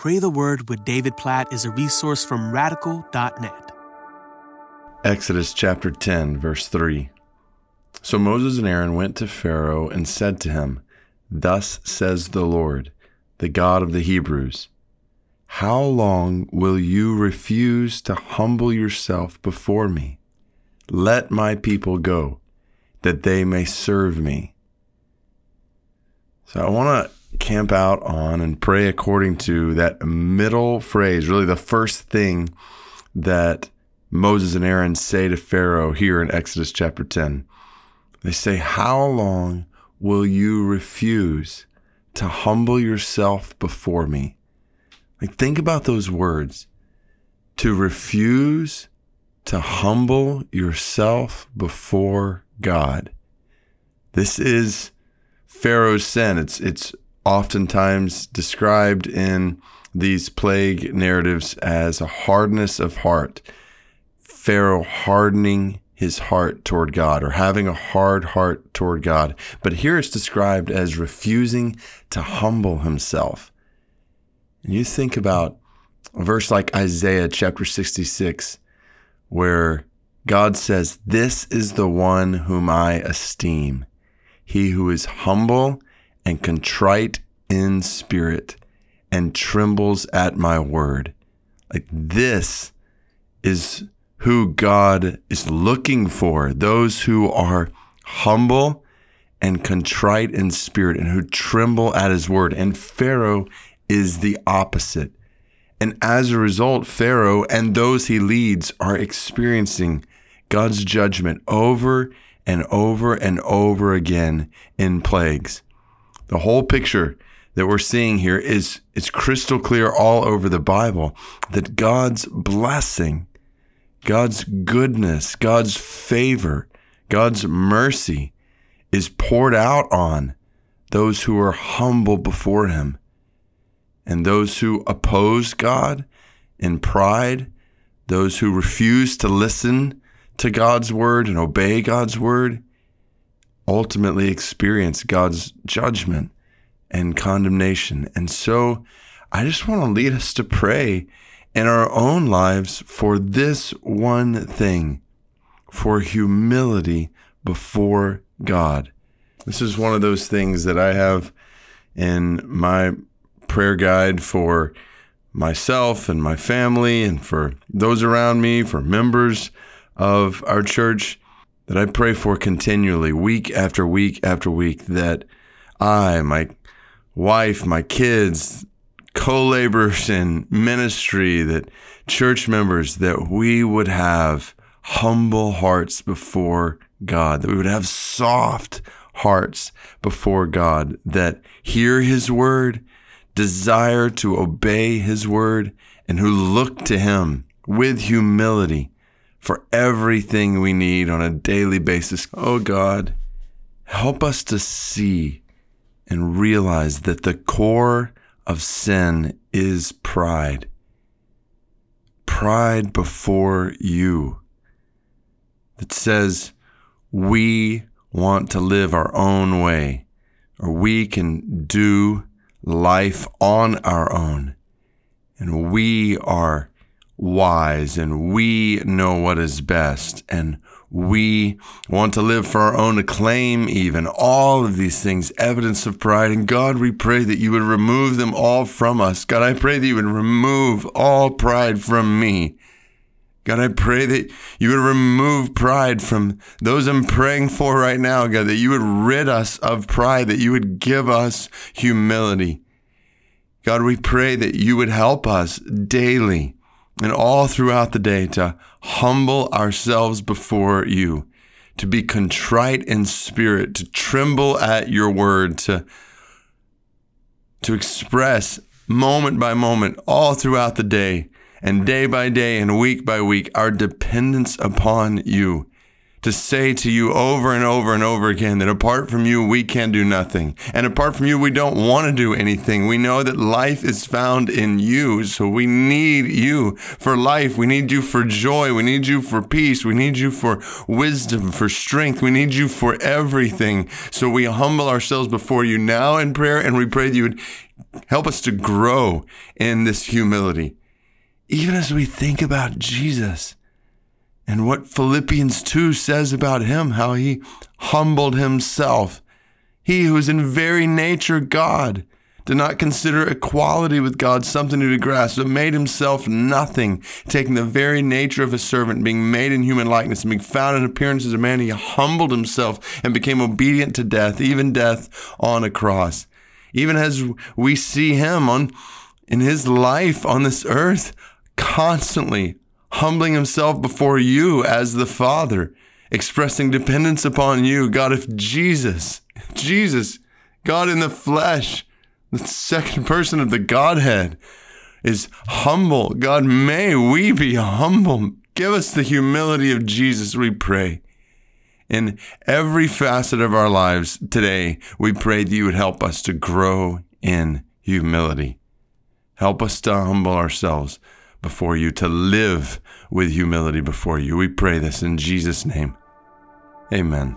Pray the Word with David Platt is a resource from radical.net. Exodus chapter 10, verse 3. So Moses and Aaron went to Pharaoh and said to him, Thus says the Lord, the God of the Hebrews, How long will you refuse to humble yourself before me? Let my people go, that they may serve me. So I want to camp out on and pray according to that middle phrase, really the first thing that Moses and Aaron say to Pharaoh here in Exodus chapter 10. They say, How long will you refuse to humble yourself before me? Like, think about those words. To refuse to humble yourself before God. This is Pharaoh's sin. It's, it's oftentimes described in these plague narratives as a hardness of heart. Pharaoh hardening his heart toward God or having a hard heart toward God. But here it's described as refusing to humble himself. And you think about a verse like Isaiah chapter 66, where God says, This is the one whom I esteem, he who is humble and contrite in spirit and trembles at my word. Like this is who God is looking for those who are humble and contrite in spirit and who tremble at his word. And Pharaoh is the opposite. And as a result, Pharaoh and those he leads are experiencing God's judgment over and over and over again in plagues. The whole picture that we're seeing here is it's crystal clear all over the Bible that God's blessing God's goodness, God's favor, God's mercy is poured out on those who are humble before Him. And those who oppose God in pride, those who refuse to listen to God's word and obey God's word, ultimately experience God's judgment and condemnation. And so I just want to lead us to pray in our own lives for this one thing for humility before God. This is one of those things that I have in my prayer guide for myself and my family and for those around me, for members of our church that I pray for continually, week after week after week, that I, my wife, my kids, co laborers in ministry, that church members, that we would have humble hearts before God, that we would have soft hearts before God, that hear His word, desire to obey His word, and who look to Him with humility for everything we need on a daily basis. Oh God, help us to see and realize that the core of sin is pride. Pride before you that says we want to live our own way or we can do life on our own and we are wise and we know what is best and we want to live for our own acclaim, even. All of these things, evidence of pride. And God, we pray that you would remove them all from us. God, I pray that you would remove all pride from me. God, I pray that you would remove pride from those I'm praying for right now, God, that you would rid us of pride, that you would give us humility. God, we pray that you would help us daily and all throughout the day to humble ourselves before you, to be contrite in spirit, to tremble at your word, to, to express moment by moment, all throughout the day, and day by day and week by week, our dependence upon you to say to you over and over and over again that apart from you, we can do nothing. And apart from you, we don't want to do anything. We know that life is found in you. So we need you for life. We need you for joy. We need you for peace. We need you for wisdom, for strength. We need you for everything. So we humble ourselves before you now in prayer and we pray that you would help us to grow in this humility. Even as we think about Jesus and what Philippians 2 says about him, how he humbled himself. He who is in very nature God did not consider equality with God something to be grasped, but made himself nothing, taking the very nature of a servant, being made in human likeness, and being found in appearance as a man, he humbled himself and became obedient to death, even death on a cross. Even as we see him on in his life on this earth, constantly humbling himself before you as the Father, expressing dependence upon you. God, if Jesus, Jesus, God in the flesh, the second person of the Godhead, is humble, God, may we be humble. Give us the humility of Jesus, we pray. In every facet of our lives today, we pray that you would help us to grow in humility. Help us to humble ourselves before you, to live with humility before you. We pray this in Jesus' name. Amen.